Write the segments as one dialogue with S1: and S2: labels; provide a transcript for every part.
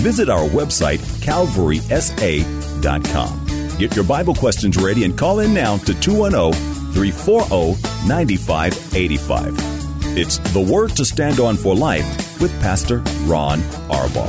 S1: visit our website, calvarysa.com. Get your Bible questions ready and call in now to 210 340 9585. It's The Word to Stand On for Life with Pastor Ron Arbaugh.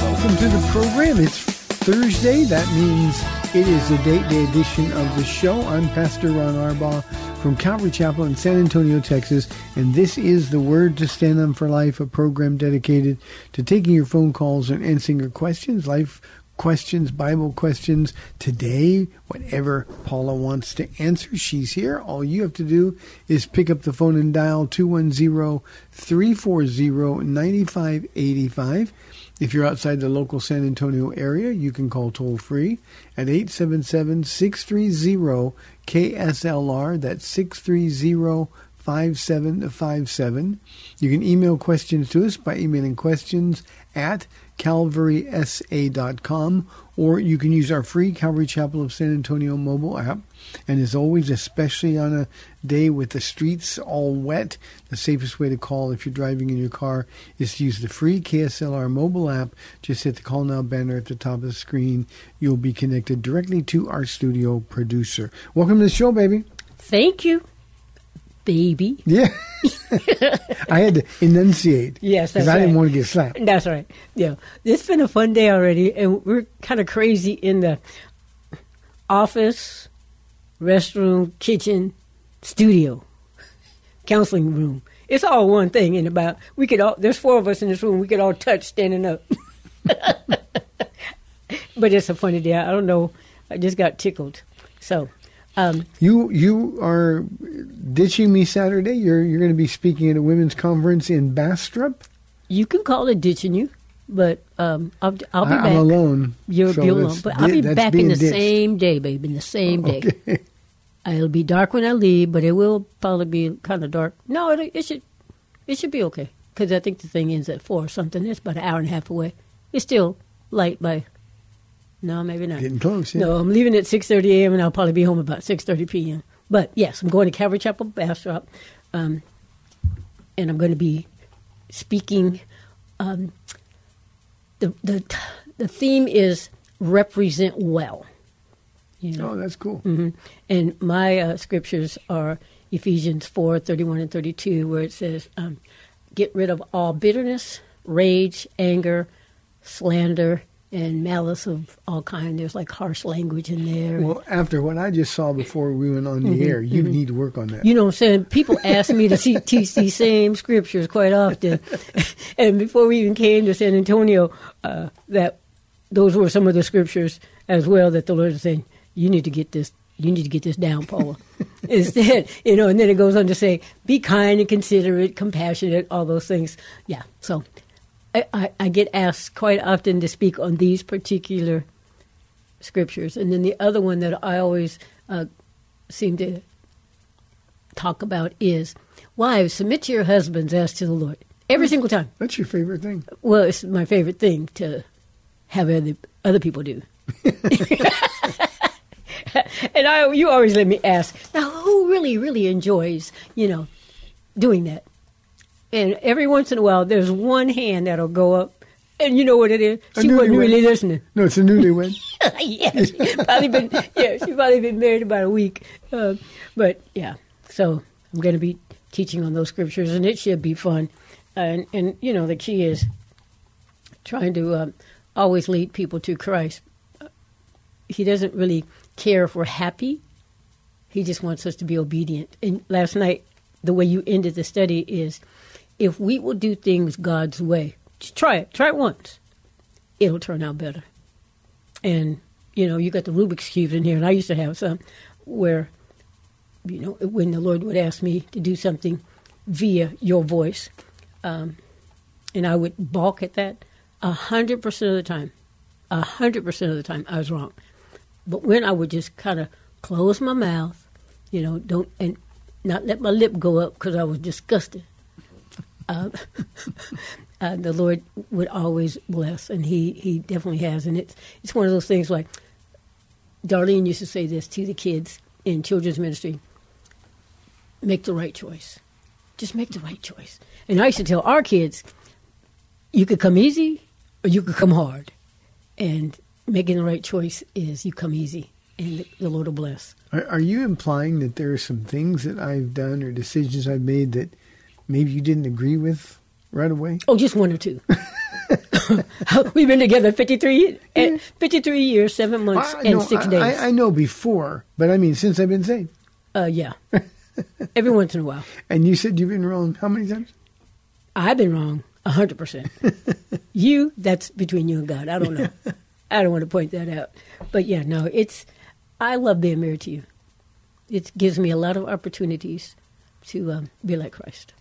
S2: Welcome to the program. It's Thursday. That means it is the date day edition of the show. I'm Pastor Ron Arbaugh from Calvary Chapel in San Antonio, Texas, and this is the Word to Stand On for Life, a program dedicated to taking your phone calls and answering your questions, life questions, Bible questions. Today, whatever Paula wants to answer, she's here. All you have to do is pick up the phone and dial 210-340-9585. If you're outside the local San Antonio area, you can call toll free at 877-630-KSLR. That's 630-5757. You can email questions to us by emailing questions at calvarysa.com or you can use our free Calvary Chapel of San Antonio mobile app. And as always, especially on a day with the streets all wet, the safest way to call if you're driving in your car is to use the free KSLR mobile app. Just hit the call now banner at the top of the screen. You'll be connected directly to our studio producer. Welcome to the show, baby.
S3: Thank you, baby.
S2: Yeah. I had to enunciate.
S3: Yes,
S2: Because I didn't want to get slapped.
S3: That's right. Yeah, it's been a fun day already, and we're kind of crazy in the office, restroom, kitchen, studio, counseling room. It's all one thing. And about we could all there's four of us in this room. We could all touch standing up. but it's a funny day. I don't know. I just got tickled. So. Um,
S2: You you are ditching me Saturday. You're you're going to be speaking at a women's conference in Bastrop.
S3: You can call it ditching you, but um, I'll, I'll be
S2: I-
S3: back.
S2: I'm alone.
S3: You're,
S2: so
S3: alone, but I'll be back in the
S2: ditched.
S3: same day, babe. In the same day.
S2: Okay.
S3: It'll be dark when I leave, but it will probably be kind of dark. No, it, it should it should be okay because I think the thing ends at four or something. It's about an hour and a half away. It's still light by. No, maybe not.
S2: Getting close. Yeah.
S3: No, I'm leaving at 6:30 a.m. and I'll probably be home about 6:30 p.m. But yes, I'm going to Calvary Chapel Bastrop, um, and I'm going to be speaking. Um, the the the theme is represent well. You know,
S2: Oh, that's cool.
S3: hmm And my uh, scriptures are Ephesians 4 31 and 32, where it says, um, Get rid of all bitterness, rage, anger, slander, and malice of all kind. There's like harsh language in there.
S2: Well, after what I just saw before we went on the air, you need to work on that.
S3: Mm-hmm, You know what I'm saying? People ask me to see, teach these same scriptures quite often. and before we even came to San Antonio, uh, that those were some of the scriptures as well that the Lord is saying, you need to get this. You need to get this down, Paula. Instead, you know, and then it goes on to say, be kind and considerate, compassionate, all those things. Yeah. So I, I, I get asked quite often to speak on these particular scriptures. And then the other one that I always uh, seem to talk about is wives submit to your husbands as to the Lord every single time.
S2: That's your favorite thing.
S3: Well, it's my favorite thing to have other other people do. and I, you always let me ask now who really, really enjoys, you know, doing that. And every once in a while, there's one hand that'll go up, And you know what it is?
S2: A
S3: She wasn't really listening.
S2: No, it's a newlywed.
S3: yeah, she's probably been yeah, she's probably been married about a week. Uh, but yeah, so I'm going to be teaching on those scriptures, and it should be fun. And and you know the key is trying to um, always lead people to Christ. He doesn't really care if we're happy. He just wants us to be obedient. And last night, the way you ended the study is, if we will do things God's way, just try it. Try it once. It'll turn out better and you know you got the Rubik's cube in here, and I used to have some where you know when the Lord would ask me to do something via your voice, um, and I would balk at that a hundred percent of the time. A hundred percent of the time, I was wrong. But when I would just kind of close my mouth, you know, don't and not let my lip go up because I was disgusted. Uh, uh, the Lord would always bless, and He He definitely has. And it's it's one of those things like Darlene used to say this to the kids in children's ministry: make the right choice. Just make the right choice. And I used to tell our kids, you could come easy or you could come hard, and making the right choice is you come easy, and the, Lord will bless.
S2: Are, are you implying that there are some things that I've done or decisions I've made that maybe you didn't agree with right away?
S3: Oh, just one or two. We've been together 53, eh, 53 years, seven months,
S2: I-
S3: and
S2: no,
S3: six days.
S2: I, I know before, but I mean since I've been saved.
S3: Uh, yeah. Every once in a while.
S2: And you said you've been wrong how many times?
S3: I've been wrong a 100%. you, that's between you and God. I don't know. I don't want to point that out. But yeah, no, it's, I love being married to you. It gives me a lot of opportunities to um, be like Christ.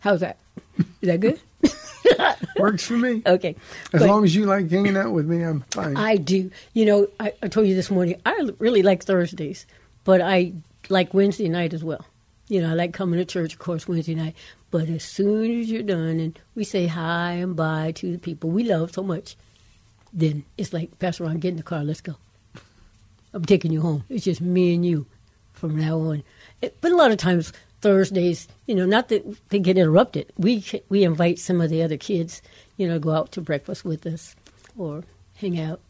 S3: How's that? Is that good?
S2: Works for me.
S3: Okay.
S2: As
S3: But-
S2: long as you like hanging out with me, I'm fine.
S3: I do. You know, I, I told you this morning, I really like Thursdays, but I like Wednesday night as well. You know, I like coming to church, of course, Wednesday night. But as soon as you're done and we say hi and bye to the people we love so much, then it's like, Pastor Ron, get in the car, let's go. I'm taking you home. It's just me and you from now on. It, but a lot of times, Thursdays, you know, not that they get interrupted. We we invite some of the other kids, you know, go out to breakfast with us or hang out,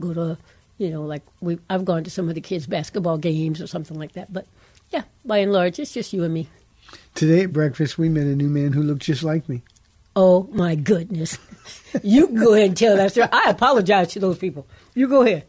S3: go to, you know, like we I've gone to some of the kids' basketball games or something like that. But yeah, by and large, it's just you and me.
S2: Today at breakfast, we met a new man who looked just like me.
S3: Oh my goodness! you go ahead and tell that story. I apologize to those people. You go ahead.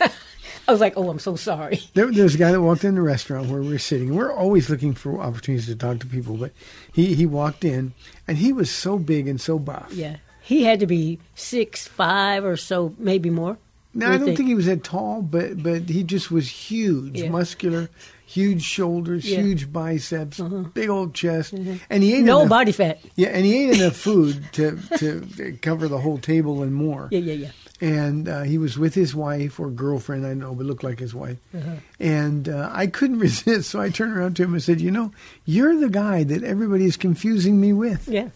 S3: I was like, oh, I'm so sorry.
S2: There, there was a guy that walked in the restaurant where we were sitting. We're always looking for opportunities to talk to people, but he, he walked in and he was so big and so buff.
S3: Yeah, he had to be six five or so, maybe more.
S2: No, I don't think he was that tall, but but he just was huge,
S3: Yeah.
S2: muscular, huge shoulders,
S3: Yeah. Uh-huh.
S2: huge biceps, big old chest, and he ate
S3: no
S2: enough,
S3: body fat.
S2: Yeah, and he ate enough food to to cover the whole table and more.
S3: Yeah, yeah, yeah.
S2: And uh, he was with his wife or girlfriend, I don't know, but looked like his wife.
S3: Uh-huh.
S2: And uh, I couldn't resist, so I turned around to him and said, "You know, you're the guy that everybody is confusing me with.
S3: Yeah.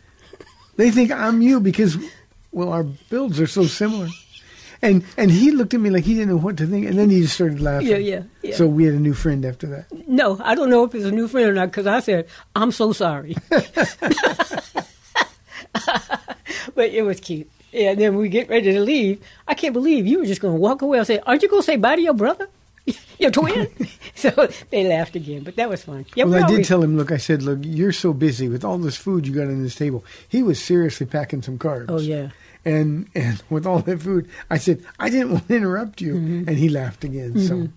S2: They think I'm you because, well, our builds are so similar." And and he looked at me like he didn't know what to think, and then he just started laughing.
S3: Yeah, yeah, yeah.
S2: So we had a new friend after that.
S3: No, I don't know if it's a new friend or not because I said, I'm so sorry. but it was cute. Yeah, and then we get ready to leave. I can't believe you were just going to walk away. I said, Aren't you going to say bye to your brother? Your twin? so they laughed again, but that was fun. Yeah,
S2: well,
S3: we
S2: I did tell him, look, I said, look, you're so busy with all this food you got on this table. He was seriously packing some carbs.
S3: Oh, yeah.
S2: And and with all that food, I said, I didn't want to interrupt you,
S3: Mm-hmm.
S2: and he laughed again. So
S3: And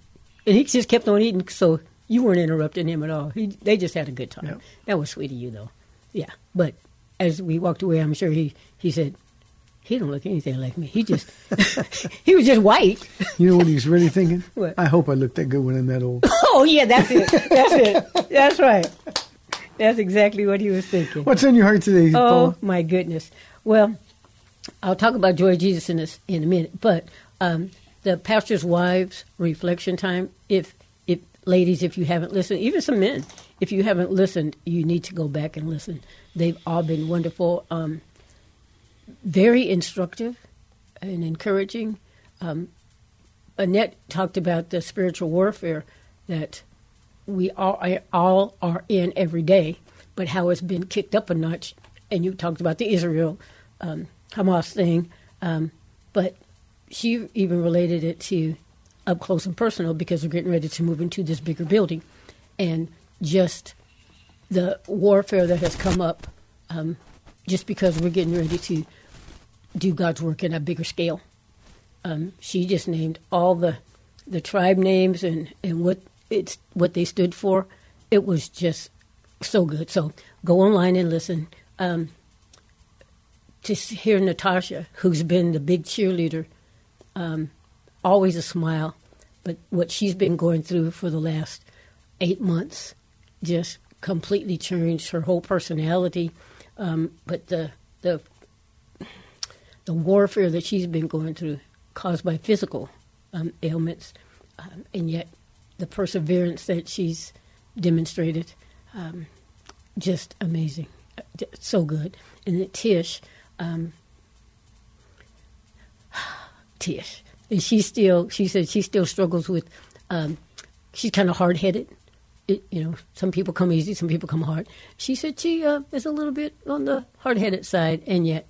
S3: he just kept on eating, so you weren't interrupting him at all. He, they just had a good time.
S2: Yeah.
S3: That was sweet of you, though. Yeah, but as we walked away, I'm sure he, he said, he don't look anything like me. He just, he was just white.
S2: you know what he was really thinking?
S3: What?
S2: I hope I look that good when I'm that old.
S3: Oh yeah, that's it. That's it. That's right. That's exactly what he was thinking.
S2: What's on your heart today,
S3: Oh
S2: Paul?
S3: my goodness. Well, I'll talk about Joy of Jesus in this in a minute, but um, the pastor's wives reflection time. If if ladies, if you haven't listened, even some men, if you haven't listened, you need to go back and listen. They've all been wonderful, um, very instructive and encouraging. Um, Annette talked about the spiritual warfare that we all, all are in every day, but how it's been kicked up a notch. And you talked about the Israel um, Hamas thing, um, but she even related it to up close and personal because we're getting ready to move into this bigger building, and just the warfare that has come up, um, just because we're getting ready to do God's work in a bigger scale. Um, she just named all the the tribe names and, and what it's what they stood for. It was just so good. So go online and listen. Um, to hear Natasha, who's been the big cheerleader, um, always a smile, but what she's been going through for the last eight months just completely changed her whole personality. Um, but the the the warfare that she's been going through, caused by physical um, ailments, um, and yet the perseverance that she's demonstrated, um, just amazing, so good. And Tish, um, Tish, and she still, she said she still struggles with, um, she's kind of hard headed. You know, some people come easy, some people come hard. She said she uh, is a little bit on the hard headed side, and yet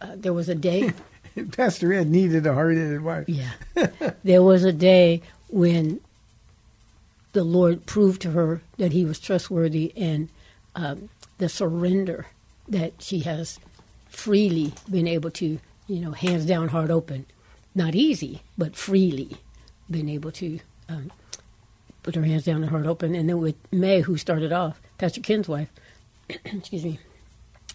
S3: uh, there was a day.
S2: Pastor Ed needed a hard headed wife.
S3: Yeah. there was a day when the Lord proved to her that He was trustworthy and um, the surrender that she has freely been able to, you know, hands down, heart open. Not easy, but freely been able to um, put her hands down and heart open. And then with May, who started off, Pastor Ken's wife, excuse me,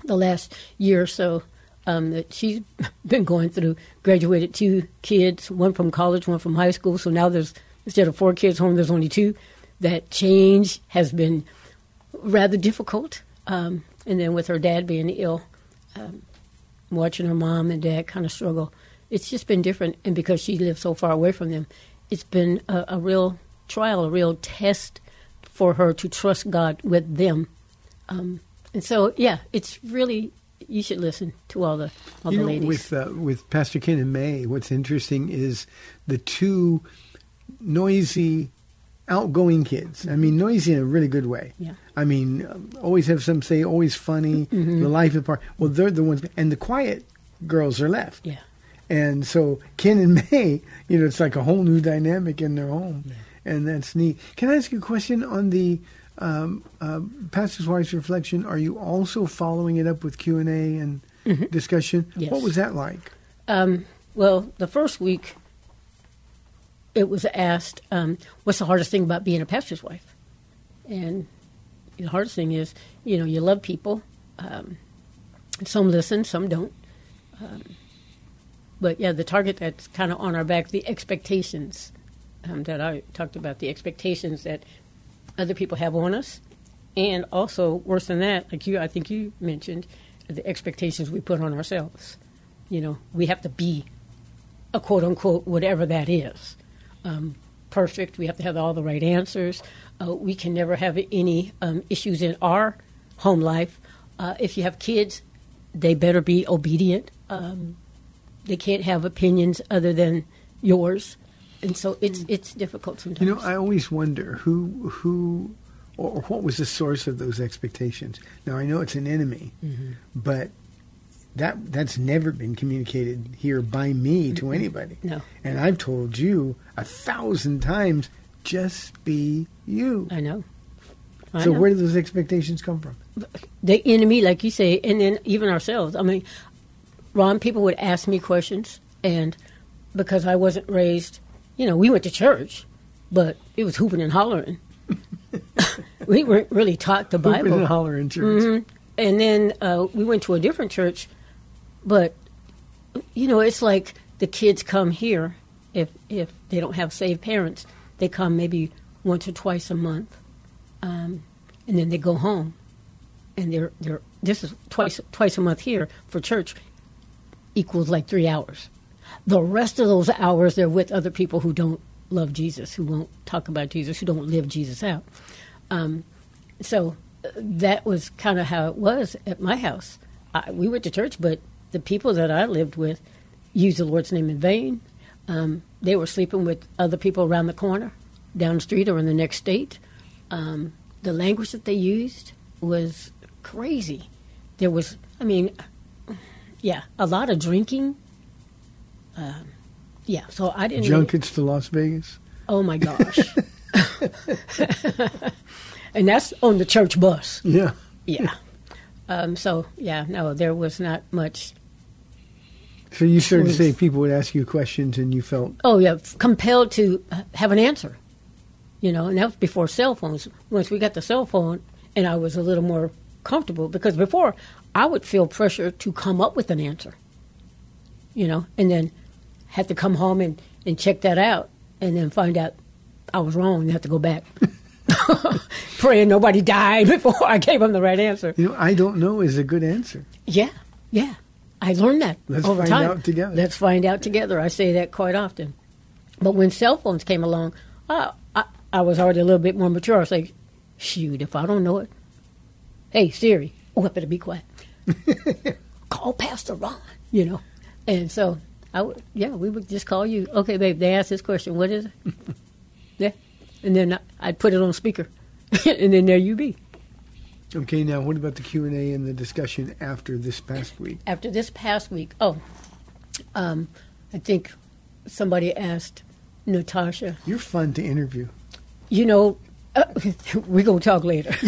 S3: the last year or so um, that she's been going through, graduated two kids, one from college, one from high school. So now there's, instead of four kids home, there's only two. That change has been rather difficult. Um, and then with her dad being ill, um, watching her mom and dad kind of struggle, it's just been different. And because she lives so far away from them, it's been a, a real trial, a real test for her to trust God with them. Um, and so, yeah, it's really you should listen to all the all
S2: you
S3: the
S2: know,
S3: ladies.
S2: With uh, with Pastor Ken and May, what's interesting is the two noisy, outgoing kids. I mean, noisy in a really good way.
S3: Yeah.
S2: I mean, always have some say, always funny.
S3: Mm-hmm.
S2: The life of the part. Well, they're the ones, and the quiet girls are left.
S3: yeah,
S2: And so Ken and May, you know, it's like a whole new dynamic in their home, and that's neat. Can I ask you a question on the um, uh, pastor's wife's reflection? Are you also following it up with Q and A and discussion?
S3: Mm-hmm. Yes.
S2: What was that like?
S3: Um, well, the first week, it was asked, um, "What's the hardest thing about being a pastor's wife?" And the hardest thing is, you know, you love people. Um, some listen, some don't. Um, but yeah, the target that's kind of on our back, the expectations um, that I talked about, the expectations that other people have on us, and also worse than that, like you, I think you mentioned, the expectations we put on ourselves. You know, we have to be a quote unquote whatever that is. Um, perfect. We have to have all the right answers. Uh, we can never have any um, issues in our home life. Uh, if you have kids, they better be obedient. Um, they can't have opinions other than yours, and so it's it's difficult sometimes.
S2: You know, I always wonder who who or what was the source of those expectations. Now I know it's an enemy,
S3: Mm-hmm.
S2: but that that's never been communicated here by me to anybody.
S3: No.
S2: And I've told you a thousand times, just be you.
S3: I know. I
S2: so
S3: know.
S2: where do those expectations come from?
S3: the enemy, like you say, and then even ourselves. I mean, Ron, people would ask me questions, and because I wasn't raised, you know, we went to church, but it was hooping and hollering. we weren't really taught the Bible.
S2: Hooping and hollering church.
S3: Mhm. And then uh, we went to a different church, but you know, it's like the kids come here if if they don't have saved parents, they come maybe once or twice a month, um, and then they go home, and they're they're this is twice twice a month here for church equals like three hours. The rest of those hours they're with other people who don't love Jesus, who won't talk about Jesus, who don't live Jesus out. Um, so uh, that was kind of how it was at my house. I, we went to church, but the people that I lived with used the Lord's name in vain. Um, they were sleeping with other people around the corner, down the street, or in the next state. Um, the language that they used was crazy. There was, I mean, yeah, a lot of drinking. Um, yeah, so I didn't. really-
S2: Junkets to Las Vegas.
S3: oh my gosh. and that's on the church bus.
S2: Yeah.
S3: Yeah. Um, so yeah, no, there was not much.
S2: So you started to say people would ask you questions and you felt
S3: Oh yeah, compelled to have an answer. You know, and that was before cell phones. Once we got the cell phone, and I was a little more comfortable because before I would feel pressure to come up with an answer. You know, and then had to come home and, and check that out, and then find out I was wrong and have to go back. Praying nobody died before I gave them the right answer.
S2: you know I don't know is a good answer.
S3: Yeah, yeah. I learned that
S2: Let's
S3: over
S2: find
S3: time.
S2: out together.
S3: Let's find out together. I say that quite often. But when cell phones came along, I, I, I was already a little bit more mature. I was like, shoot, if I don't know it, hey, Siri, oh, I better be quiet. call Pastor Ron, you know. And so, I would, yeah, we would just call you. Okay, babe, they asked this question. What is it? yeah. And then I, I'd put it on speaker. and then there you be.
S2: Okay, now what about the Q and A and the discussion after this past week?
S3: after this past week, oh, um, I think somebody asked Natasha,
S2: You're fun to interview.
S3: you know, uh, we're to talk later.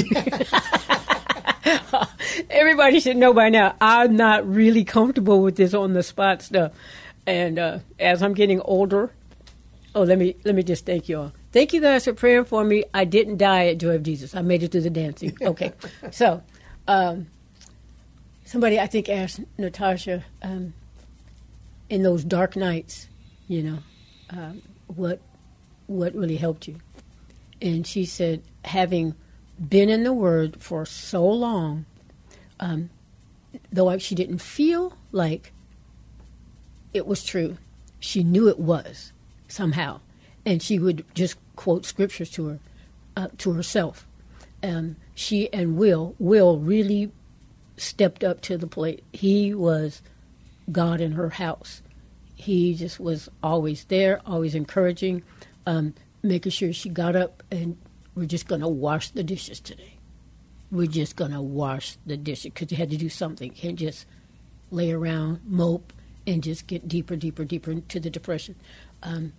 S3: Everybody should know by now, I'm not really comfortable with this on the spot stuff. And uh, as I'm getting older, oh, let me let me just thank you all. Thank you guys for praying for me. I didn't die at Joy of Jesus. I made it through the dancing. Okay, so um, somebody I think asked Natasha um, in those dark nights, you know, um, what what really helped you, and she said having been in the Word for so long, um, though she didn't feel like it was true, she knew it was somehow, and she would just quote scriptures to her, uh, to herself. Um, she and Will, Will really stepped up to the plate. He was God in her house. He just was always there, always encouraging, um, making sure she got up and we're just going to wash the dishes today. We're just going to wash the dishes because you had to do something. Can't just lay around, mope, and just get deeper, deeper, deeper into the depression. Um,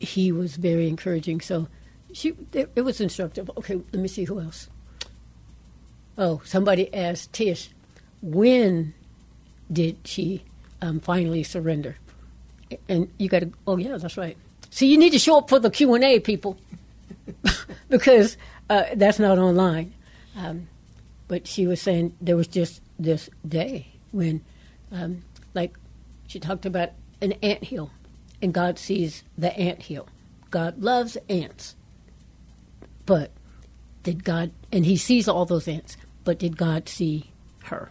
S3: he was very encouraging. So she, it, it was instructive. Okay, let me see who else. Oh, somebody asked Tish, when did she um, finally surrender? And you got to. Oh yeah, that's right. So you need to show up for the Q and A, people, because uh, that's not online. Um, but she was saying there was just this day when, um, like, she talked about an ant hill, and God sees the ant hill. God loves ants, but did God? And He sees all those ants, but did God see her?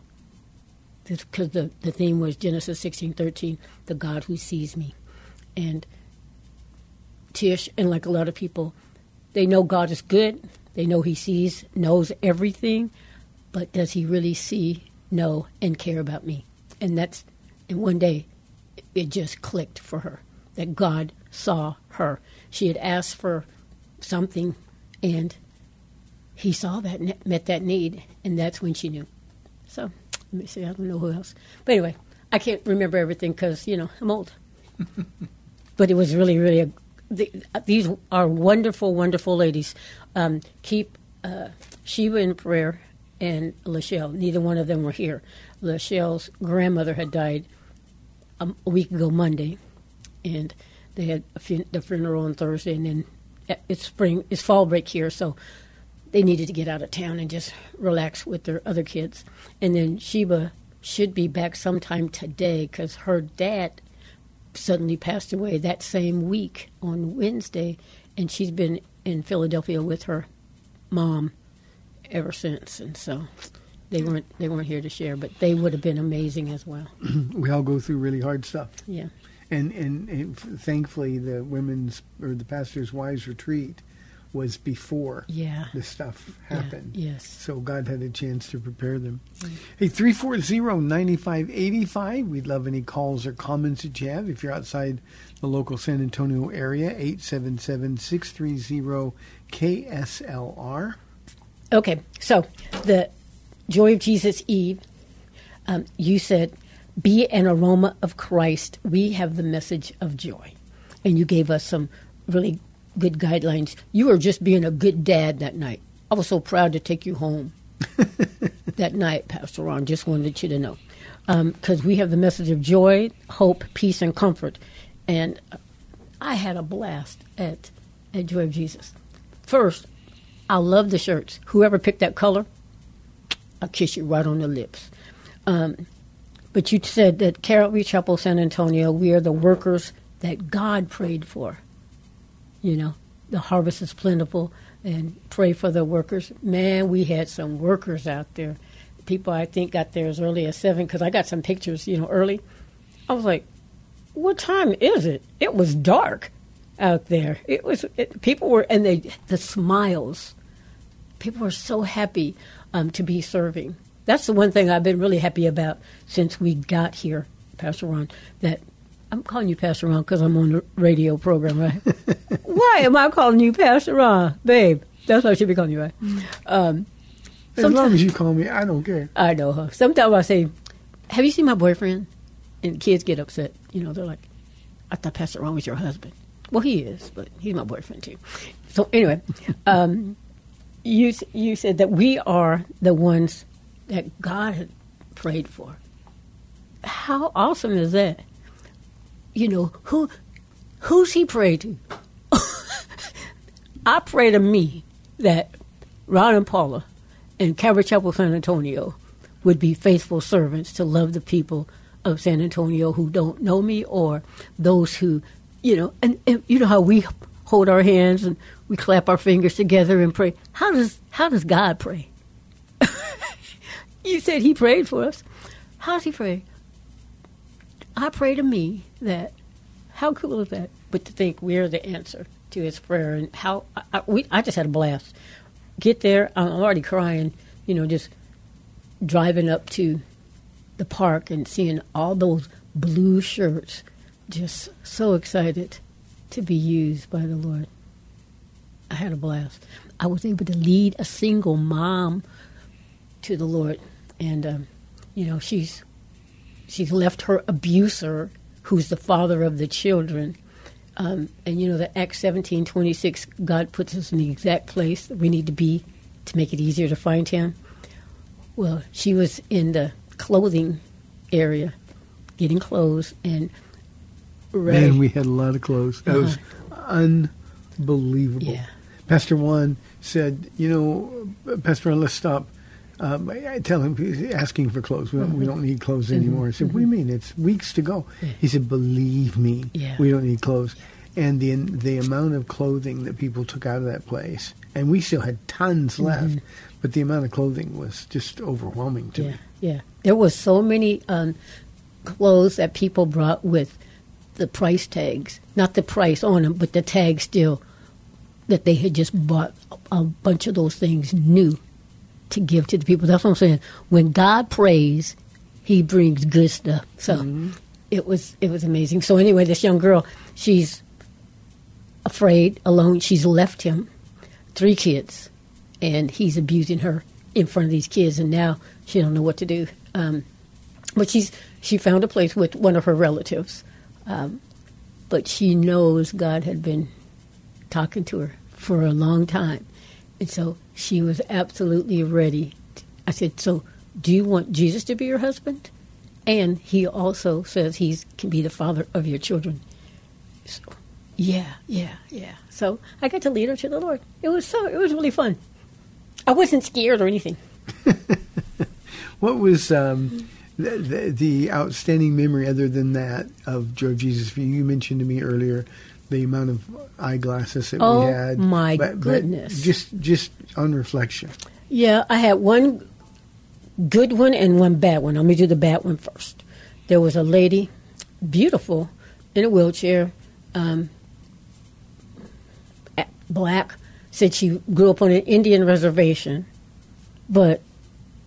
S3: Because the the theme was Genesis sixteen thirteen, the God who sees me, and Tish and like a lot of people, they know God is good. They know He sees, knows everything, but does He really see, know, and care about me? And that's, and one day, it just clicked for her that God saw her. She had asked for something, and He saw that, met that need, and that's when she knew. So let me see. I don't know who else, but anyway, I can't remember everything because you know I'm old. but it was really, really a the, these are wonderful, wonderful ladies. Um, keep uh, Sheba in prayer and Lachelle. Neither one of them were here. Lachelle's grandmother had died um, a week ago Monday, and they had a fun- the funeral on Thursday, and then uh, it's spring, it's fall break here, so they needed to get out of town and just relax with their other kids. And then Sheba should be back sometime today because her dad suddenly passed away that same week on Wednesday, and she's been in Philadelphia with her mom ever since. And so they weren't they weren't here to share, but they would have been amazing as well.
S2: We all go through really hard stuff.
S3: Yeah,
S2: And, and and thankfully, the women's or the pastor's wives retreat was before
S3: yeah,
S2: this stuff
S3: Yeah,
S2: happened.
S3: yes.
S2: So God had a chance to prepare them. Hey, 340-9585. We'd love any calls or comments that you have. If you're outside the local San Antonio area, 877-630-KSLR.
S3: Okay, so the Joy of Jesus Eve, um, you said be an aroma of Christ. We have the message of joy. And you gave us some really good guidelines. You were just being a good dad that night. I was so proud to take you home that night, Pastor Ron. Just wanted you to know. Because we have the message of joy, hope, peace, and comfort. And I had a blast at, at Joy of Jesus. First, I love the shirts. Whoever picked that color, I'll kiss you right on the lips. Um, but you said that Calvary Chapel San Antonio, we are the workers that God prayed for. You know, the harvest is plentiful and pray for the workers. Man, we had some workers out there. People, I think, got there as early as 7 because I got some pictures, you know, early. I was like, what time is it? It was dark out there. It was, it, people were, and they, the smiles. People were so happy um, to be serving. That's the one thing I've been really happy about since we got here, Pastor Ron, that I'm calling you Pastor Ron because I'm on the radio program, right? Why am I calling you Pastor Ron, babe? That's what I should be calling you, right? Um,
S2: As long
S3: sometimes-
S2: as you call me, I don't care.
S3: I know her. Sometimes I say, "Have you seen my boyfriend?" And kids get upset. You know, they're like, "I thought Pastor Ron was your husband." Well, he is, but he's my boyfriend too. So anyway, um, you you said that we are the ones that God had prayed for. How awesome is that? You know who who's He prayed to? I pray to me that Ron and Paula and Calvary Chapel San Antonio would be faithful servants to love the people of San Antonio who don't know me or those who, you know, and, and you know how we hold our hands and we clap our fingers together and pray. How does how does God pray? You said He prayed for us. How does He pray? I pray to me that how cool is that? But to think we're the answer to His prayer and how I, I, we I just had a blast. Get there, I'm already crying. You know, just driving up to the park and seeing all those blue shirts. Just so excited to be used by the Lord. I had a blast. I was able to lead a single mom to the Lord, and um, you know she's she's left her abuser, who's the father of the children. Um, and you know that Acts seventeen twenty six, God puts us in the exact place that we need to be to make it easier to find Him. Well, she was in the clothing area, getting clothes, and Ray.
S2: Man, we had a lot of clothes. That was unbelievable.
S3: Yeah.
S2: Pastor Juan said, you know, Pastor Juan, let's stop. Um, I, tell him, he's asking for clothes. We don't, we don't need clothes anymore. I said, what do you mean? It's weeks to go. He said, believe me,
S3: Yeah.
S2: we don't need clothes. And the, the amount of clothing that people took out of that place, and we still had tons left, but the amount of clothing was just overwhelming to
S3: Yeah,
S2: me.
S3: yeah. There was so many um, clothes that people brought with the price tags, not the price on them, but the tag still that they had just bought a bunch of those things new to give to the people. That's what I'm saying. When God prays, He brings good stuff. So it was it was amazing. So anyway, this young girl, she's afraid, alone. She's left him, three kids, and he's abusing her in front of these kids, and now she don't know what to do. Um, but she's she found a place with one of her relatives, um, but she knows God had been talking to her for a long time, and so she was absolutely ready. I said, "So, do you want Jesus to be your husband?" And he also says he can be the father of your children. So, yeah, yeah, yeah. So I got to lead her to the Lord. It was so it was really fun. I wasn't scared or anything.
S2: What was um, the, the, the outstanding memory other than that of of Jesus? You mentioned to me earlier the amount of eyeglasses that
S3: Oh,
S2: we had.
S3: my
S2: but, but just just on reflection.
S3: Yeah, I had one good one and one bad one. Let me do the bad one first. There was a lady, beautiful, in a wheelchair, um, black, said she grew up on an Indian reservation, but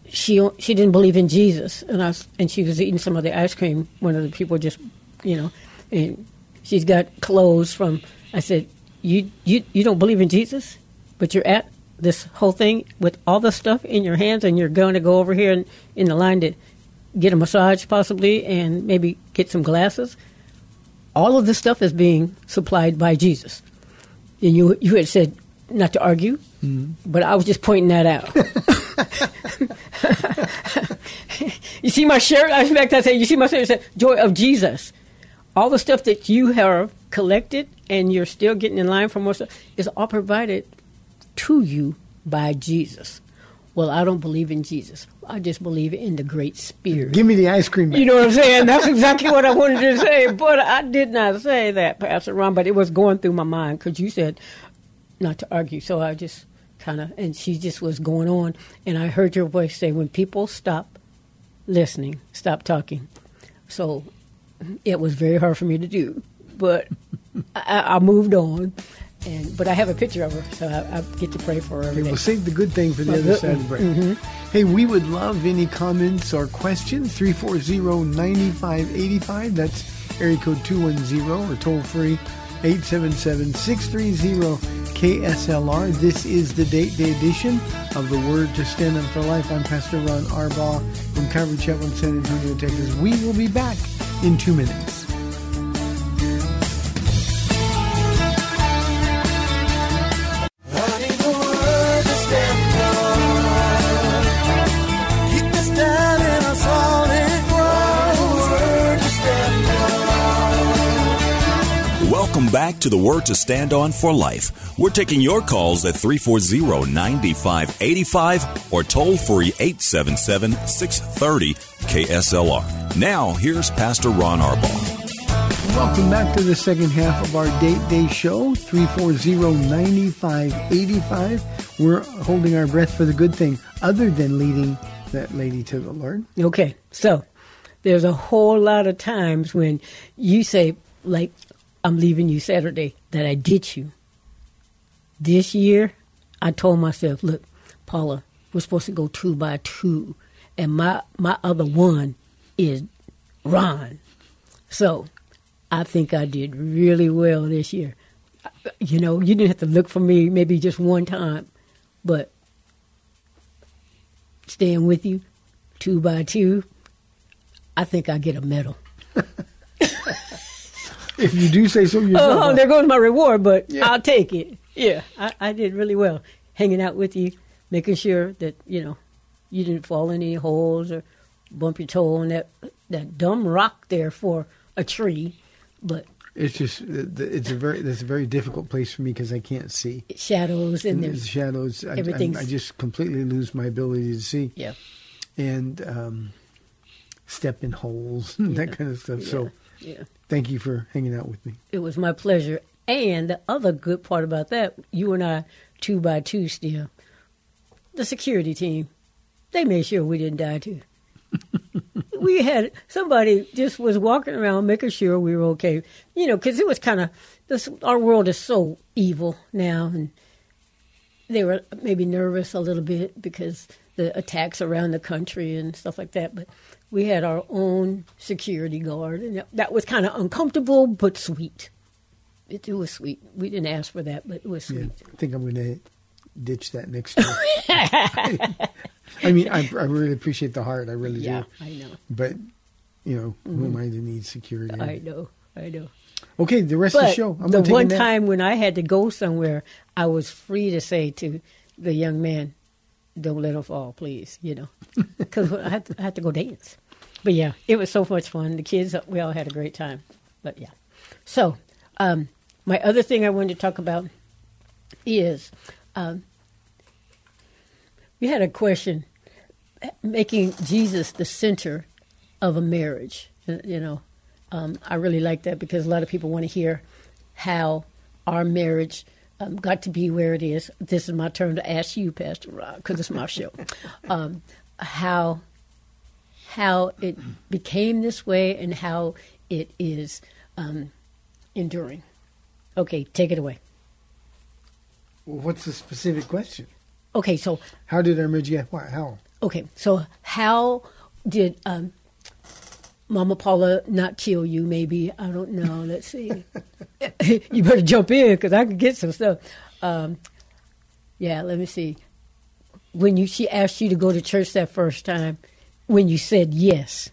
S3: she she didn't believe in Jesus, and I was, and she was eating some of the ice cream. One of the people just, you know, and she's got clothes from. I said, you you you don't believe in Jesus, but you're at this whole thing with all the stuff in your hands, and you're going to go over here in, in the line to get a massage possibly, and maybe get some glasses. All of this stuff is being supplied by Jesus. And you you had said not to argue, mm-hmm. but I was just pointing that out. you see my shirt? In fact, I said, you see my shirt? It said, Joy of Jesus. All the stuff that you have collected and you're still getting in line for more stuff is all provided to you by Jesus. Well, I don't believe in Jesus. I just believe in the Great Spirit.
S2: Give me the ice cream.
S3: You know what I'm saying? That's exactly what I wanted to say. But I did not say that, Pastor Ron, but it was going through my mind because you said not to argue. So I just kind of, and she just was going on. And I heard your voice say, when people stop listening, stop talking. So it was very hard for me to do. But I, I moved on. And, but I have a picture of her, so I, I get to pray for her
S2: Okay, we'll save the good thing for the other side of break. Mm-hmm. Hey, we would love any comments or questions. 340-9585. That's area code 210 or toll free 877-630-KSLR. This is the date day edition of the Word to Stand Up for Life. I'm Pastor Ron Arbaugh from Calvary Chapel in San Antonio, Texas. We will be back in two minutes.
S1: Welcome back to the Word to Stand On for Life. We're taking your calls at 340 9585 or toll free 877 630 KSLR. Now, here's Pastor Ron Arbaugh.
S2: Welcome back to the second half of our date day show, 340-9585. We're holding our breath for the good thing, other than leading that lady to the Lord.
S3: Okay, so there's a whole lot of times when you say, like, I'm leaving you Saturday, that I ditch you. This year, I told myself, look, Paula, we're supposed to go two by two, and my my other one is Ron. So I think I did really well this year. You know, you didn't have to look for me maybe just one time, but staying with you two by two, I think I get a medal.
S2: If you do say so yourself.
S3: Oh, oh, there goes my reward, but
S2: Yeah.
S3: I'll take it. Yeah, I, I did really well hanging out with you, making sure that you know you didn't fall in any holes or bump your toe on that that dumb rock there for a tree, but
S2: It's just it's a very it's a very difficult place for me because I can't see.
S3: shadows and
S2: There's
S3: there's
S2: shadows. I, I, I just completely lose my ability to see
S3: yeah,
S2: and um, step in holes and that kind of stuff. So
S3: yeah.
S2: thank you for hanging out with me.
S3: It was my pleasure. And the other good part about that, you and I, two by two still, the security team, they made sure we didn't die too. We had somebody just was walking around making sure we were okay. You know, because it was kind of this. Our world is so evil now, and they were maybe nervous a little bit because the attacks around the country and stuff like that. But we had our own security guard, and that- was kind of uncomfortable but sweet. It, it was sweet. We didn't ask for that, but it was
S2: Yeah,
S3: sweet.
S2: I think I'm going to ditch that next year. I mean, I, I really appreciate the heart. I really
S3: Yeah,
S2: do.
S3: I know.
S2: But you know, who am I to need security?
S3: Mm-hmm. I know. I know.
S2: Okay, the rest of the show. I'm
S3: the
S2: gonna take a
S3: one time when I had to go somewhere, I was free to say to the young man, "Don't let him fall, please." You know, because I, had to- I had to go dance. But yeah, it was so much fun. The kids, we all had a great time. But yeah, so um, my other thing I wanted to talk about is um, we had a question making Jesus the center of a marriage. You know, um, I really like that because a lot of people want to hear how our marriage um, got to be where it is. This is my turn to ask you, Pastor Rob, because it's my show. Um, how how it became this way and how it is um, enduring. Okay, take it away.
S2: Well, what's the specific question?
S3: Okay, so
S2: How did get? What? How?
S3: Okay, so how did um, Mama Paula not kill you? Maybe I don't know. Let's see. you better jump in because I could get some stuff. Um, yeah, let me see. When you she asked you to go to church that first time, when you said yes.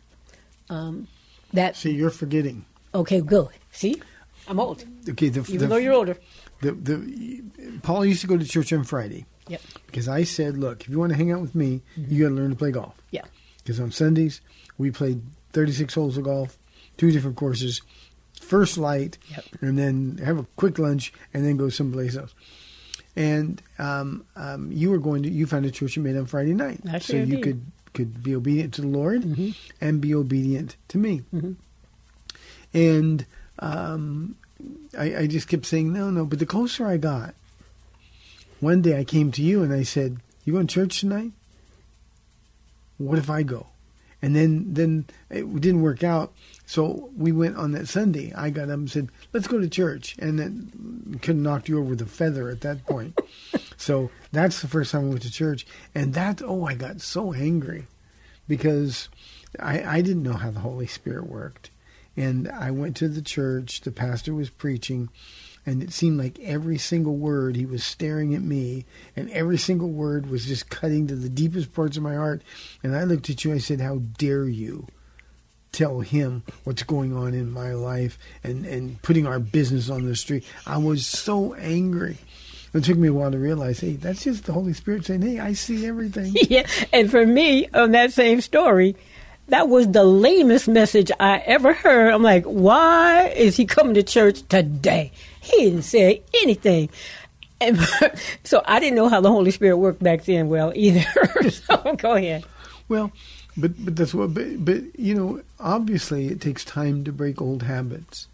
S3: Um, that
S2: See, you're forgetting.
S3: okay, good. See, I'm old,
S2: Okay, the,
S3: even
S2: the,
S3: though you're older.
S2: The, the Paul used to go to church on Friday
S3: Yep.
S2: because I said, "Look, if you want to hang out with me, you got to learn to play golf."
S3: Yeah.
S2: Because on Sundays we played 36 holes of golf, two different courses, first light,
S3: Yep.
S2: and then have a quick lunch, and then go someplace else. And um, um, you were going to you found a church you made on Friday night,
S3: I
S2: so you could could be obedient to the Lord and be obedient to me. And um, I, I just kept saying no, no. But the closer I got, one day I came to you and I said, "You going to church tonight? What if I go?" And then then it didn't work out. So we went on that Sunday. I got up and said, "Let's go to church," and then could knocked you over with a feather at that point. so that's the first time I went to church, and that oh, I got so angry because I, I didn't know how the Holy Spirit worked. And I went to the church, the pastor was preaching, and it seemed like every single word he was staring at me, and every single word was just cutting to the deepest parts of my heart. And I looked at you, I said, How dare you tell him what's going on in my life and, and putting our business on the street? I was so angry. It took me a while to realize, hey, that's just the Holy Spirit saying, hey, I see everything.
S3: yeah, and for me, on that same story, that was the lamest message I ever heard. I'm like, why is he coming to church today? He didn't say anything. And so I didn't know how the Holy Spirit worked back then well either. so go ahead.
S2: Well, but but that's what. But, but you know, obviously, it takes time to break old habits,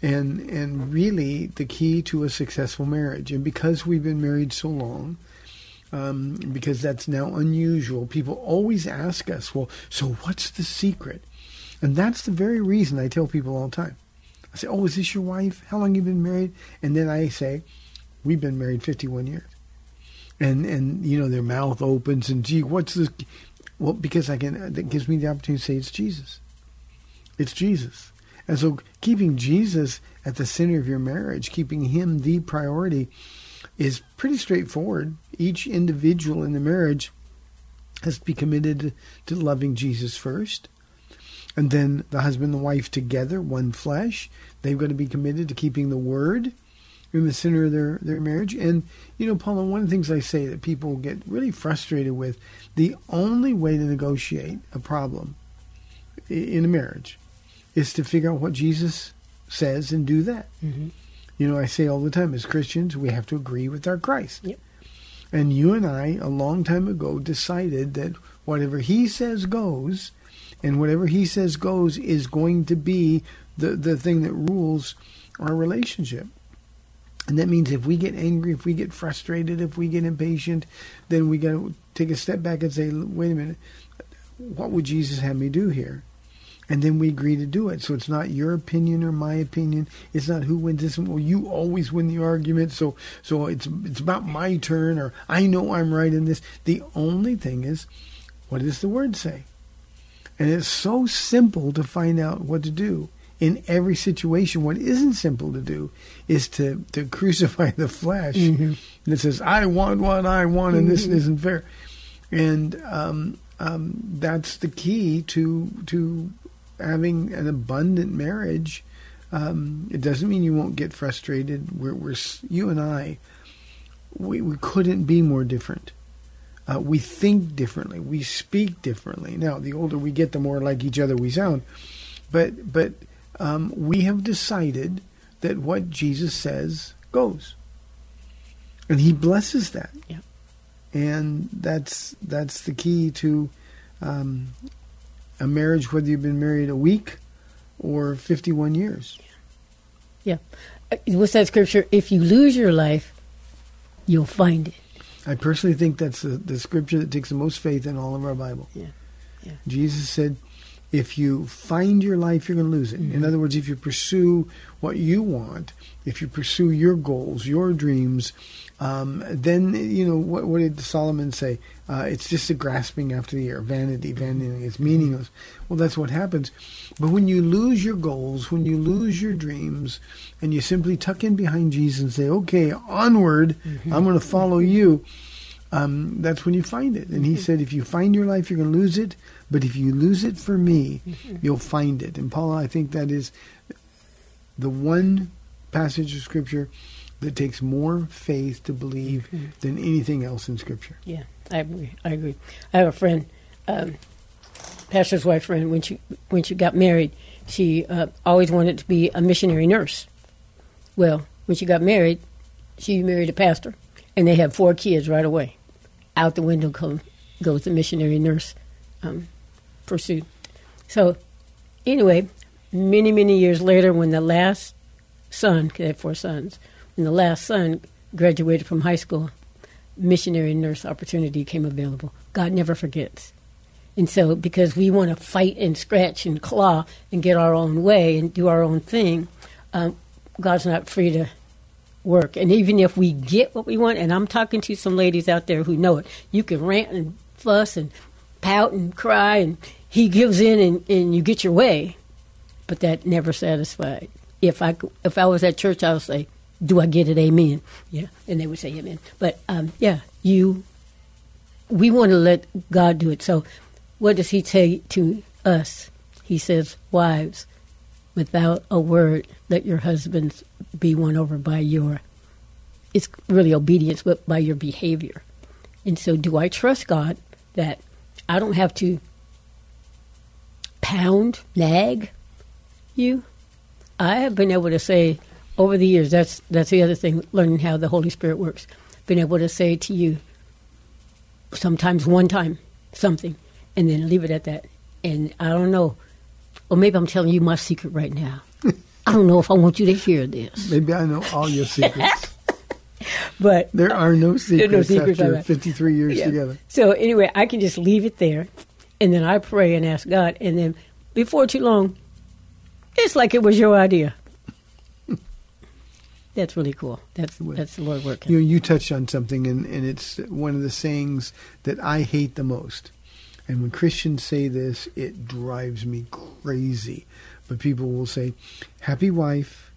S2: and and really the key to a successful marriage. And because we've been married so long, um, because that's now unusual, people always ask us, "Well, so what's the secret?" And that's the very reason I tell people all the time. I say, "Oh, is this your wife? How long you been married?" And then I say, "We've been married fifty-one years." And and you know their mouth opens and gee, what's this? Well, because I can, that gives me the opportunity to say it's Jesus. It's Jesus. And so keeping Jesus at the center of your marriage, keeping him the priority, is pretty straightforward. Each individual in the marriage has to be committed to loving Jesus first. And then the husband and the wife together, one flesh, they've got to be committed to keeping the word in the center of their, their marriage. And, you know, Paula, one of the things I say that people get really frustrated with, the only way to negotiate a problem in a marriage is to figure out what Jesus says and do that. Mm-hmm. You know, I say all the time, as Christians, we have to agree with our Christ.
S3: Yep.
S2: And you and I, a long time ago, decided that whatever he says goes, and whatever he says goes is going to be the, the thing that rules our relationship. And that means if we get angry, if we get frustrated, if we get impatient, then we got to take a step back and say, wait a minute, what would Jesus have me do here? And then we agree to do it. So it's not your opinion or my opinion. It's not who wins this. Well, you always win the argument. So so it's it's about my turn, or I know I'm right in this. The only thing is, what does the word say? And it's so simple to find out what to do in every situation. What isn't simple to do is to, to crucify the flesh that says, I want what I want and this isn't fair. And um, um, that's the key to to having an abundant marriage. Um, it doesn't mean you won't get frustrated. We're, we're you and I, we, we couldn't be more different. Uh, we think differently. We speak differently. Now, the older we get, the more like each other we sound. But but um, we have decided that what Jesus says goes, and He blesses that.
S3: Yeah.
S2: And that's that's the key to um, a marriage, whether you've been married a week or fifty-one years.
S3: Yeah. Uh, What's that scripture? If you lose your life, you'll find it.
S2: I personally think that's the, the scripture that takes the most faith in all of our Bible.
S3: Yeah. Yeah.
S2: Jesus said, if you find your life, you're going to lose it. In other words, if you pursue what you want, if you pursue your goals, your dreams, um, then, you know, what, what did Solomon say? Uh, it's just a grasping after the air, vanity, vanity, it's meaningless. Well, that's what happens. But when you lose your goals, when you lose your dreams, and you simply tuck in behind Jesus and say, okay, onward, I'm going to follow you, um, that's when you find it. And he said, if you find your life, you're going to lose it. But if you lose it for me, you'll find it. And Paula, I think that is the one passage of Scripture that takes more faith to believe than anything else in Scripture.
S3: Yeah, I agree. I agree. I have a friend, um, pastor's wife friend. When she when she got married, she uh, always wanted to be a missionary nurse. Well, when she got married, she married a pastor, and they had four kids right away. Out the window come, goes the missionary nurse um, pursuit. So, anyway, many many years later, when the last son, they had four sons, when the last son graduated from high school, missionary nurse opportunity came available. God never forgets. And so, because we want to fight and scratch and claw and get our own way and do our own thing, um, God's not free to work. And even if we get what we want, and I'm talking to some ladies out there who know it, you can rant and fuss and pout and cry, and He gives in and, and you get your way, but that never satisfied. If I if I was at church, I would say, "Do I get it? Amen." Yeah, and they would say, "Amen." But um, yeah, you we want to let God do it. So, what does He say to us? He says, Wives, without a word, let your husbands be won over by your, it's really obedience, but by your behavior. And so, do I trust God that I don't have to pound, nag you? I have been able to say over the years, that's, that's the other thing, learning how the Holy Spirit works. being able to say to you, sometimes one time something and then leave it at that. And I don't know, or maybe I'm telling you my secret right now. I don't know if I want you to hear this,
S2: Maybe I know all your secrets.
S3: but
S2: there are no secrets,
S3: secrets
S2: after 53 years
S3: Yeah.
S2: together.
S3: So anyway, I can just leave it there, and then I pray and ask God, and then before too long, it's like it was your idea. That's really cool. That's that's the Lord working.
S2: You you touched on something, and, and it's one of the sayings that I hate the most. And when Christians say this, it drives me crazy. But people will say, "Happy wife,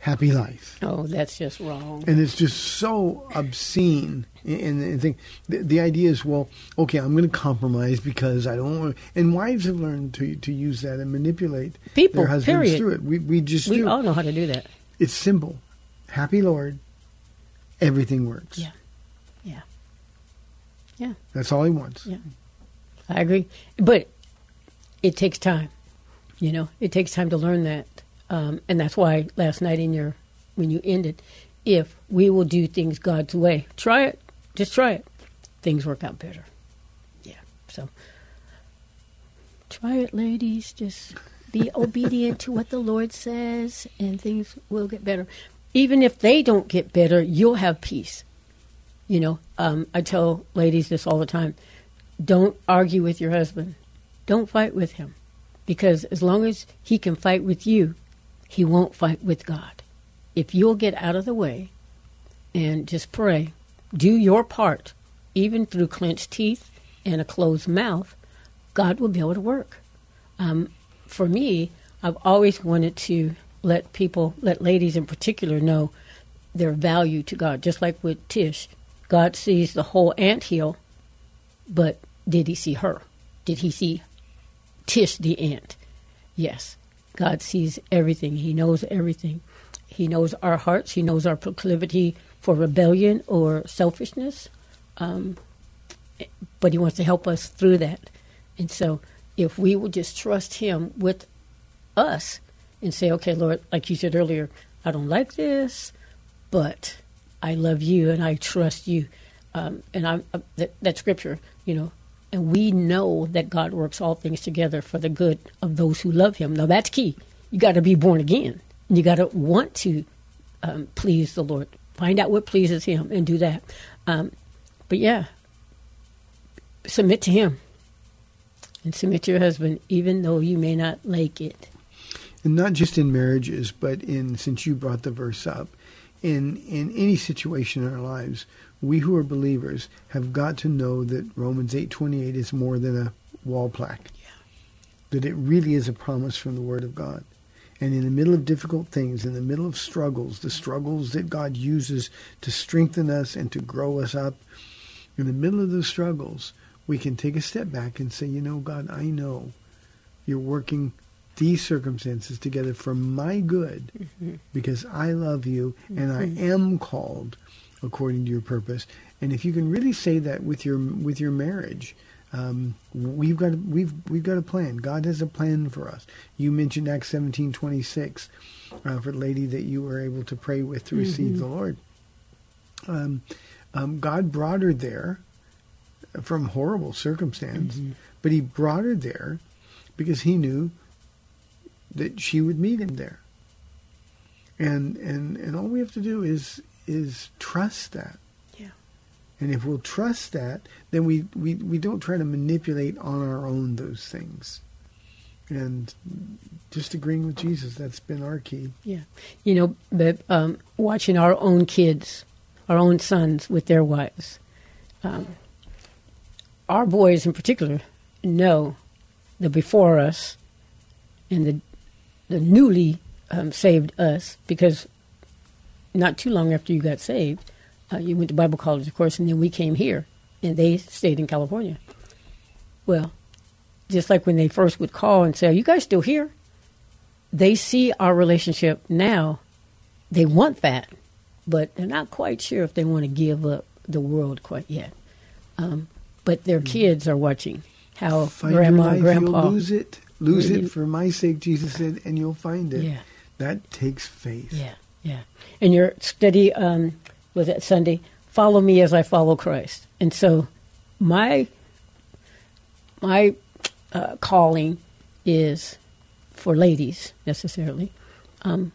S2: happy life,"
S3: oh, that's just wrong.
S2: and it's just so obscene. And, and think the, the idea is, well, okay, I'm going to compromise because I don't. want And wives have learned to to use that and manipulate
S3: People,
S2: their husbands
S3: period.
S2: through it. We we just
S3: We
S2: do.
S3: all know how to do that.
S2: It's simple. Happy Lord, everything works.
S3: Yeah. Yeah. Yeah.
S2: That's all he wants.
S3: Yeah. I agree, but it takes time. You know, it takes time to learn that, um, and that's why last night in your when you ended, if we will do things God's way, try it, just try it, things work out better. Yeah. So try it, ladies. Just be obedient to what the Lord says, and things will get better. Even if they don't get better, you'll have peace. You know, um, I tell ladies this all the time don't argue with your husband. Don't fight with him. Because as long as he can fight with you, he won't fight with God. If you'll get out of the way and just pray, do your part, even through clenched teeth and a closed mouth, God will be able to work. Um, for me, I've always wanted to let people, let ladies in particular, know their value to God. Just like with Tish, God sees the whole anthill, but did he see her? Did he see Tish the ant? Yes. God sees everything. He knows everything. He knows our hearts. He knows our proclivity for rebellion or selfishness. Um, but He wants to help us through that. And so, if we will just trust Him with us and say, okay, Lord, like you said earlier, I don't like this, but I love you and I trust you. Um, and I'm uh, that, that scripture, you know, and we know that God works all things together for the good of those who love Him. Now that's key. You got to be born again. You got to want to um, please the Lord. Find out what pleases Him and do that. Um, but yeah, submit to Him and submit to your husband, even though you may not like it.
S2: And not just in marriages, but in since you brought the verse up, in in any situation in our lives, we who are believers have got to know that Romans eight twenty eight is more than a wall plaque. Yeah. That it really is a promise from the Word of God. And in the middle of difficult things, in the middle of struggles, the struggles that God uses to strengthen us and to grow us up, in the middle of those struggles, we can take a step back and say, you know, God, I know you're working these circumstances together for my good because I love you and I am called according to your purpose. And if you can really say that with your with your marriage, um, we've got we've we've got a plan. God has a plan for us. You mentioned Acts seventeen twenty six uh, for the lady that you were able to pray with to receive the Lord. Um, um, God brought her there from horrible circumstance, but He brought her there because He knew that she would meet Him there. And and and all we have to do is is trust that.
S3: Yeah.
S2: And if we'll trust that, then we, we, we don't try to manipulate on our own those things. And just agreeing with Jesus, that's been our key.
S3: Yeah. You know, but um, watching our own kids, our own sons with their wives, um, our boys in particular know the before us and the, the newly um, saved us because not too long after you got saved, uh, you went to Bible college, of course, and then we came here and they stayed in California. Well, just like when they first would call and say, Are you guys still here? They see our relationship now. They want that, but they're not quite sure if they want to give up the world quite yet. Um, but their kids are watching how
S2: Find
S3: grandma and grandpa.
S2: lose it. Lose it for my sake, Jesus said, and you'll find it.
S3: Yeah.
S2: That takes faith.
S3: Yeah, yeah. And your study um, was that Sunday. Follow me as I follow Christ. And so, my my uh, calling is for ladies necessarily, um,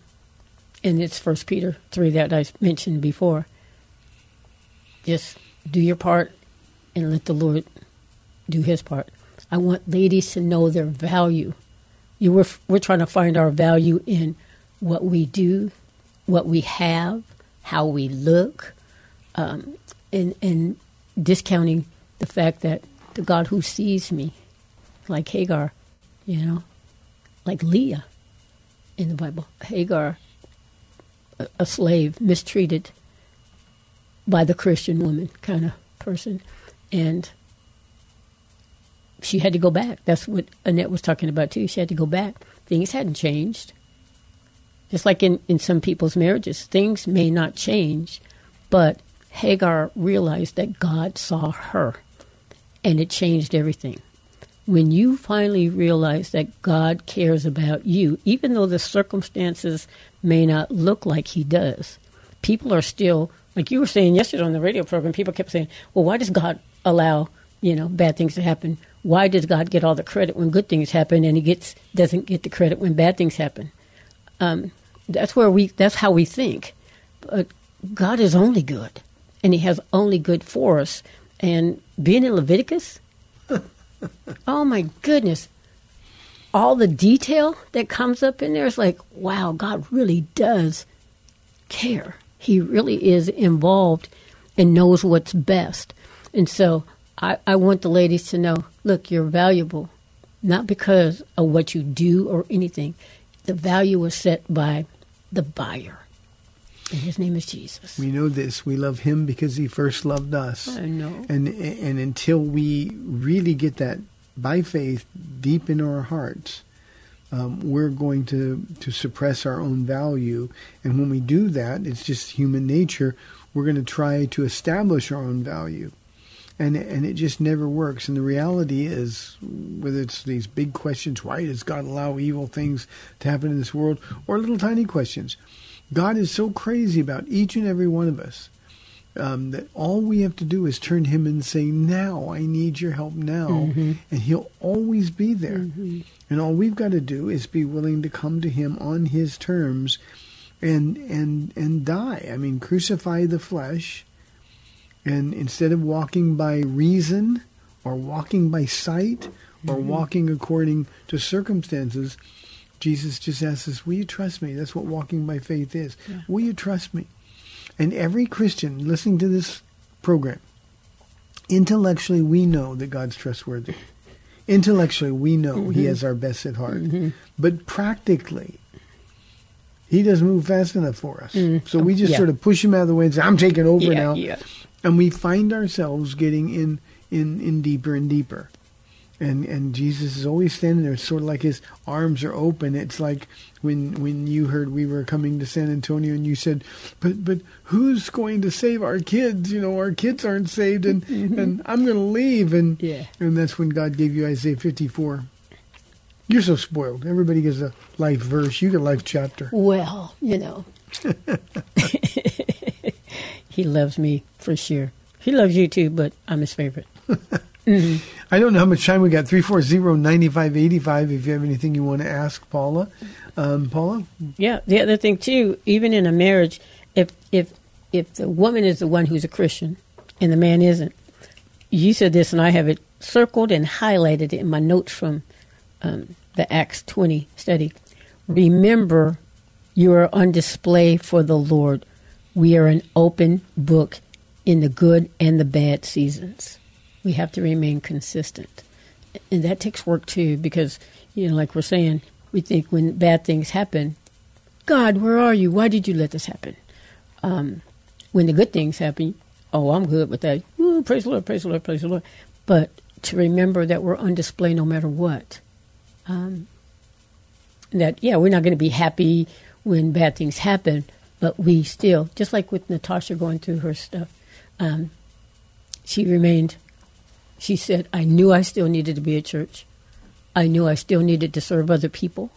S3: and it's First Peter three that I mentioned before. Just do your part, and let the Lord do His part. I want ladies to know their value. You were we're trying to find our value in what we do, what we have, how we look, um, and and discounting the fact that the God who sees me, like Hagar, you know, like Leah in the Bible, Hagar, a, a slave, mistreated by the Christian woman kind of person, and she had to go back. That's what Annette was talking about too. She had to go back. Things hadn't changed. Just like in, in some people's marriages, things may not change, but Hagar realized that God saw her and it changed everything. When you finally realize that God cares about you, even though the circumstances may not look like He does, people are still, like you were saying yesterday on the radio program, people kept saying, well, why does God allow, you know, bad things to happen? Why does God get all the credit when good things happen and He gets doesn't get the credit when bad things happen? Um, that's where we, that's how we think. But God is only good, and He has only good for us. And being in Leviticus, oh my goodness, all the detail that comes up in there is like, wow, God really does care. He really is involved and knows what's best. And so I, I want the ladies to know look, you're valuable, not because of what you do or anything. The value was set by the buyer. And his name is Jesus.
S2: We know this. We love him because he first loved us.
S3: I know.
S2: And and until we really get that by faith deep in our hearts, um, we're going to to suppress our own value. And when we do that, it's just human nature. We're going to try to establish our own value, and and it just never works. And the reality is, whether it's these big questions, why does God allow evil things to happen in this world, or little tiny questions, God is so crazy about each and every one of us um, that all we have to do is turn to Him and say, "Now I need your help now," and He'll always be there. And all we've got to do is be willing to come to Him on His terms, and and and die. I mean, crucify the flesh, and instead of walking by reason or walking by sight or mm-hmm. walking according to circumstances. Jesus just asks us, Will you trust me? That's what walking by faith is. Will you trust me? And every Christian listening to this program, intellectually, we know that God's trustworthy. Intellectually, we know He mm-hmm. has our best at heart. Mm-hmm. But practically, He doesn't move fast enough for us. Mm. So we just
S3: Yeah.
S2: sort of push Him out of the way and say, I'm taking over
S3: Yeah,
S2: now. And we find ourselves getting in in in deeper and deeper and and Jesus is always standing there. It's sort of like his arms are open. It's like when when you heard we were coming to San Antonio and you said, "But but who's going to save our kids? You know, our kids aren't saved, and mm-hmm. and I'm going to leave." And
S3: Yeah.
S2: and that's when God gave you Isaiah 54. You're so spoiled. Everybody gets a life verse. You get a life chapter.
S3: Well, you know. he loves me for sure. He loves you too, but I'm his favorite.
S2: I don't know how much time we got. 340-9585 if you have anything you want to ask Paula. Um, Paula?
S3: Yeah, the other thing too, even in a marriage, if if if the woman is the one who's a Christian and the man isn't, you said this, and I have it circled and highlighted in my notes from um, the Acts twenty study. Remember, you are on display for the Lord. We are an open book in the good and the bad seasons. We have to remain consistent. And that takes work too, because, you know, like we're saying, we think when bad things happen, God, where are you? Why did you let this happen? Um, when the good things happen, oh, I'm good with that. Ooh, praise the Lord, praise the Lord, praise the Lord. But to remember that we're on display no matter what. Um, that, yeah, we're not going to be happy when bad things happen, but we still, just like with Natasha going through her stuff, um, she remained, she said, I knew I still needed to be at church. I knew I still needed to serve other people.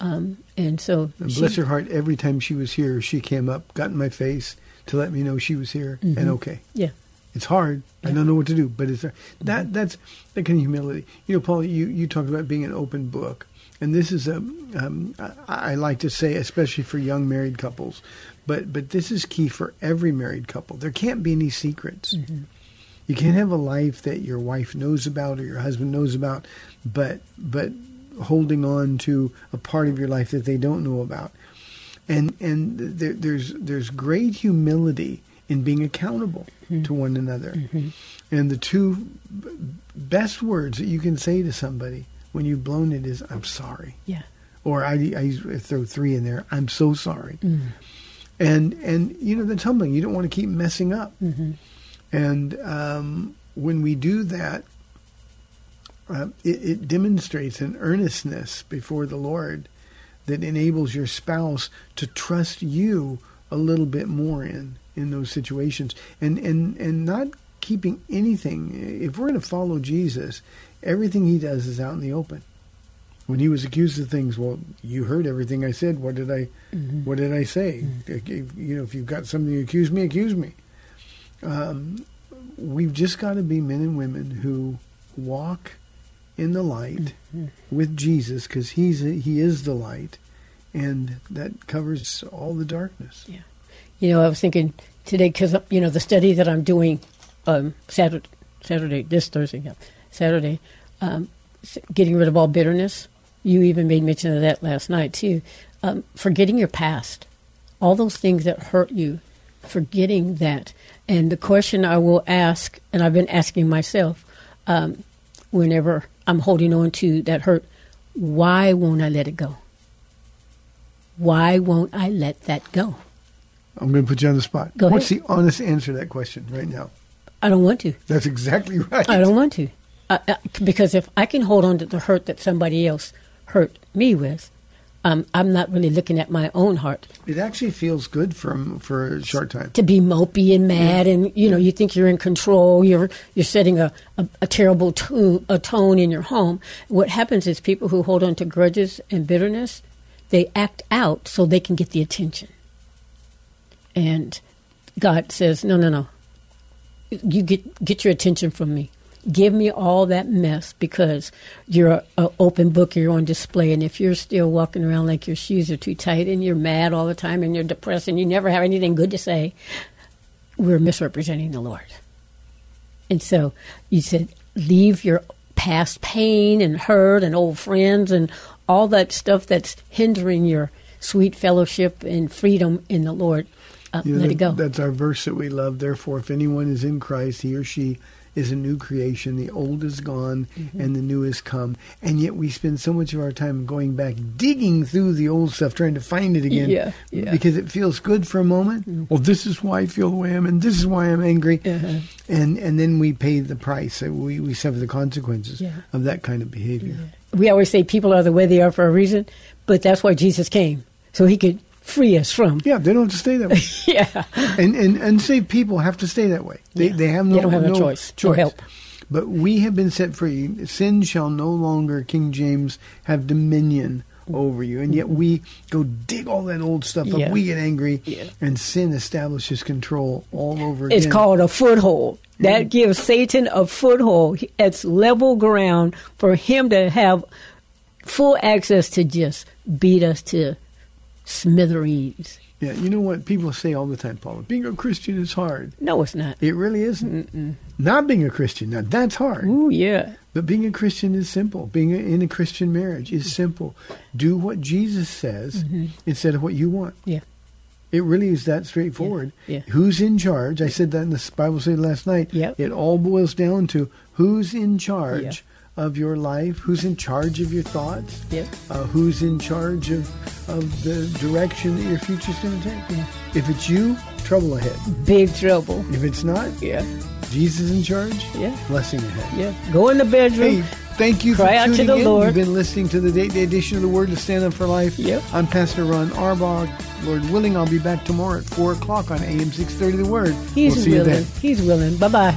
S3: Um, and so,
S2: And
S3: she-
S2: bless her heart, every time she was here, she came up, got in my face to let me know she was here and okay.
S3: yeah,
S2: It's hard. I don't know what to do, but it's that that's that kind of humility. You know, Paula, you you talked about being an open book, and this is a um, I, I like to say, especially for young married couples, but but this is key for every married couple. There can't be any secrets. Mm-hmm. You can't have a life that your wife knows about or your husband knows about, but but holding on to a part of your life that they don't know about. And and there, there's there's great humility in being accountable mm-hmm. to one another. Mm-hmm. And the two b- best words that you can say to somebody when you've blown it is "I'm sorry,"
S3: yeah,
S2: or I, I throw three in there. I'm so sorry. And and you know that's humbling. You don't want to keep messing up. And um, when we do that, uh, it, it demonstrates an earnestness before the Lord that enables your spouse to trust you a little bit more in in those situations, and and and not keeping anything. If we're going to follow Jesus, everything he does is out in the open. When he was accused of things, well, you heard everything I said. What did I, what did I say? If- You know, if you've got something to accuse me, accuse me Um, we've just got to be men and women who walk in the light with Jesus because he's he is the light, and that covers all the darkness.
S3: yeah. You know, I was thinking today because you know the study that I'm doing um, Saturday, Saturday, this Thursday, yeah, Saturday, um, getting rid of all bitterness. You even made mention of that last night too. Um, forgetting your past, all those things that hurt you, forgetting that. And the question I will ask, and I've been asking myself, um, whenever I'm holding on to that hurt, why won't I let it go? Why won't I let that go?
S2: I'm going to put you on the spot.
S3: Go
S2: What's
S3: ahead.
S2: the honest answer to that question right now?
S3: I don't want to.
S2: That's exactly right.
S3: I don't want to. I, because if I can hold on to the hurt that somebody else hurt me with, um, I'm not really looking at my own heart.
S2: It actually feels good for for a short time.
S3: To be mopey and mad, and you know, you think you're in control. You're you're setting a, a, a terrible to, a tone in your home. What happens is people who hold on to grudges and bitterness, they act out so they can get the attention. And God says, no, no, no. You get get your attention from me. Give me all that mess because you're an open book. You're on display, and if you're still walking around like your shoes are too tight and you're mad all the time and you're depressed and you never have anything good to say, we're misrepresenting the Lord. And so you said, leave your past pain and hurt and old friends and all that stuff that's hindering your sweet fellowship and freedom in the Lord. Uh,
S2: You know,
S3: let
S2: that-
S3: it go.
S2: That's our verse that we love. Therefore, if anyone is in Christ, he or she is a new creation. The old is gone
S3: Mm-hmm.
S2: and the new has come. And yet we spend so much of our time going back, digging through the old stuff, trying to find it again.
S3: Yeah, yeah. Mm-hmm.
S2: Because it feels good for a moment. Well, this is why I feel the way I am, and this is why I'm angry.
S3: Uh-huh.
S2: And and then we pay the price. We, we suffer the consequences
S3: Yeah.
S2: of that kind of behavior.
S3: We always say people are the way they are for a reason, but that's why Jesus came, so he could free us from.
S2: Yeah, they don't have to stay that way.
S3: Yeah.
S2: and, and unsaved people have to stay that way. They,
S3: Yeah.
S2: they have no,
S3: They don't have a choice. No help.
S2: But we have been set free. Sin shall no longer, King James, have dominion over you. And yet we go dig all that old stuff
S3: Yeah.
S2: up. We get angry,
S3: Yeah.
S2: and sin establishes control all over again.
S3: It's called a foothold. That mm. gives Satan a foothold. It's level ground for him to have full access to just beat us to smithereens.
S2: Yeah, you know what people say all the time, Paula? Being a Christian is hard.
S3: No, it's not.
S2: It really isn't. Not being a Christian, now that's hard.
S3: Ooh, yeah.
S2: But being a Christian is simple. Being a, in a Christian marriage is simple. Do what Jesus says mm-hmm. instead of what you want.
S3: Yeah.
S2: It really is that straightforward.
S3: Yeah, yeah.
S2: Who's in charge? I said that in the Bible study last night.
S3: Yep.
S2: It all boils down to who's in charge of your life, who's in charge of your thoughts,
S3: Yep.
S2: uh, who's in charge of, of the direction that your future's going to take. If it's you, trouble ahead.
S3: Big trouble.
S2: If it's not,
S3: Yeah.
S2: Jesus in charge,
S3: Yeah.
S2: blessing ahead.
S3: Yeah. Go in the bedroom.
S2: Hey, thank you
S3: Cry
S2: for tuning in.
S3: Lord.
S2: You've been listening to the date day edition of the Word to Stand Up for Life.
S3: Yep.
S2: I'm Pastor Ron Arbaugh. Lord willing, I'll be back tomorrow at 4 o'clock on AM 630 The Word.
S3: He's
S2: we'll see you
S3: willing.
S2: then.
S3: He's willing. Bye bye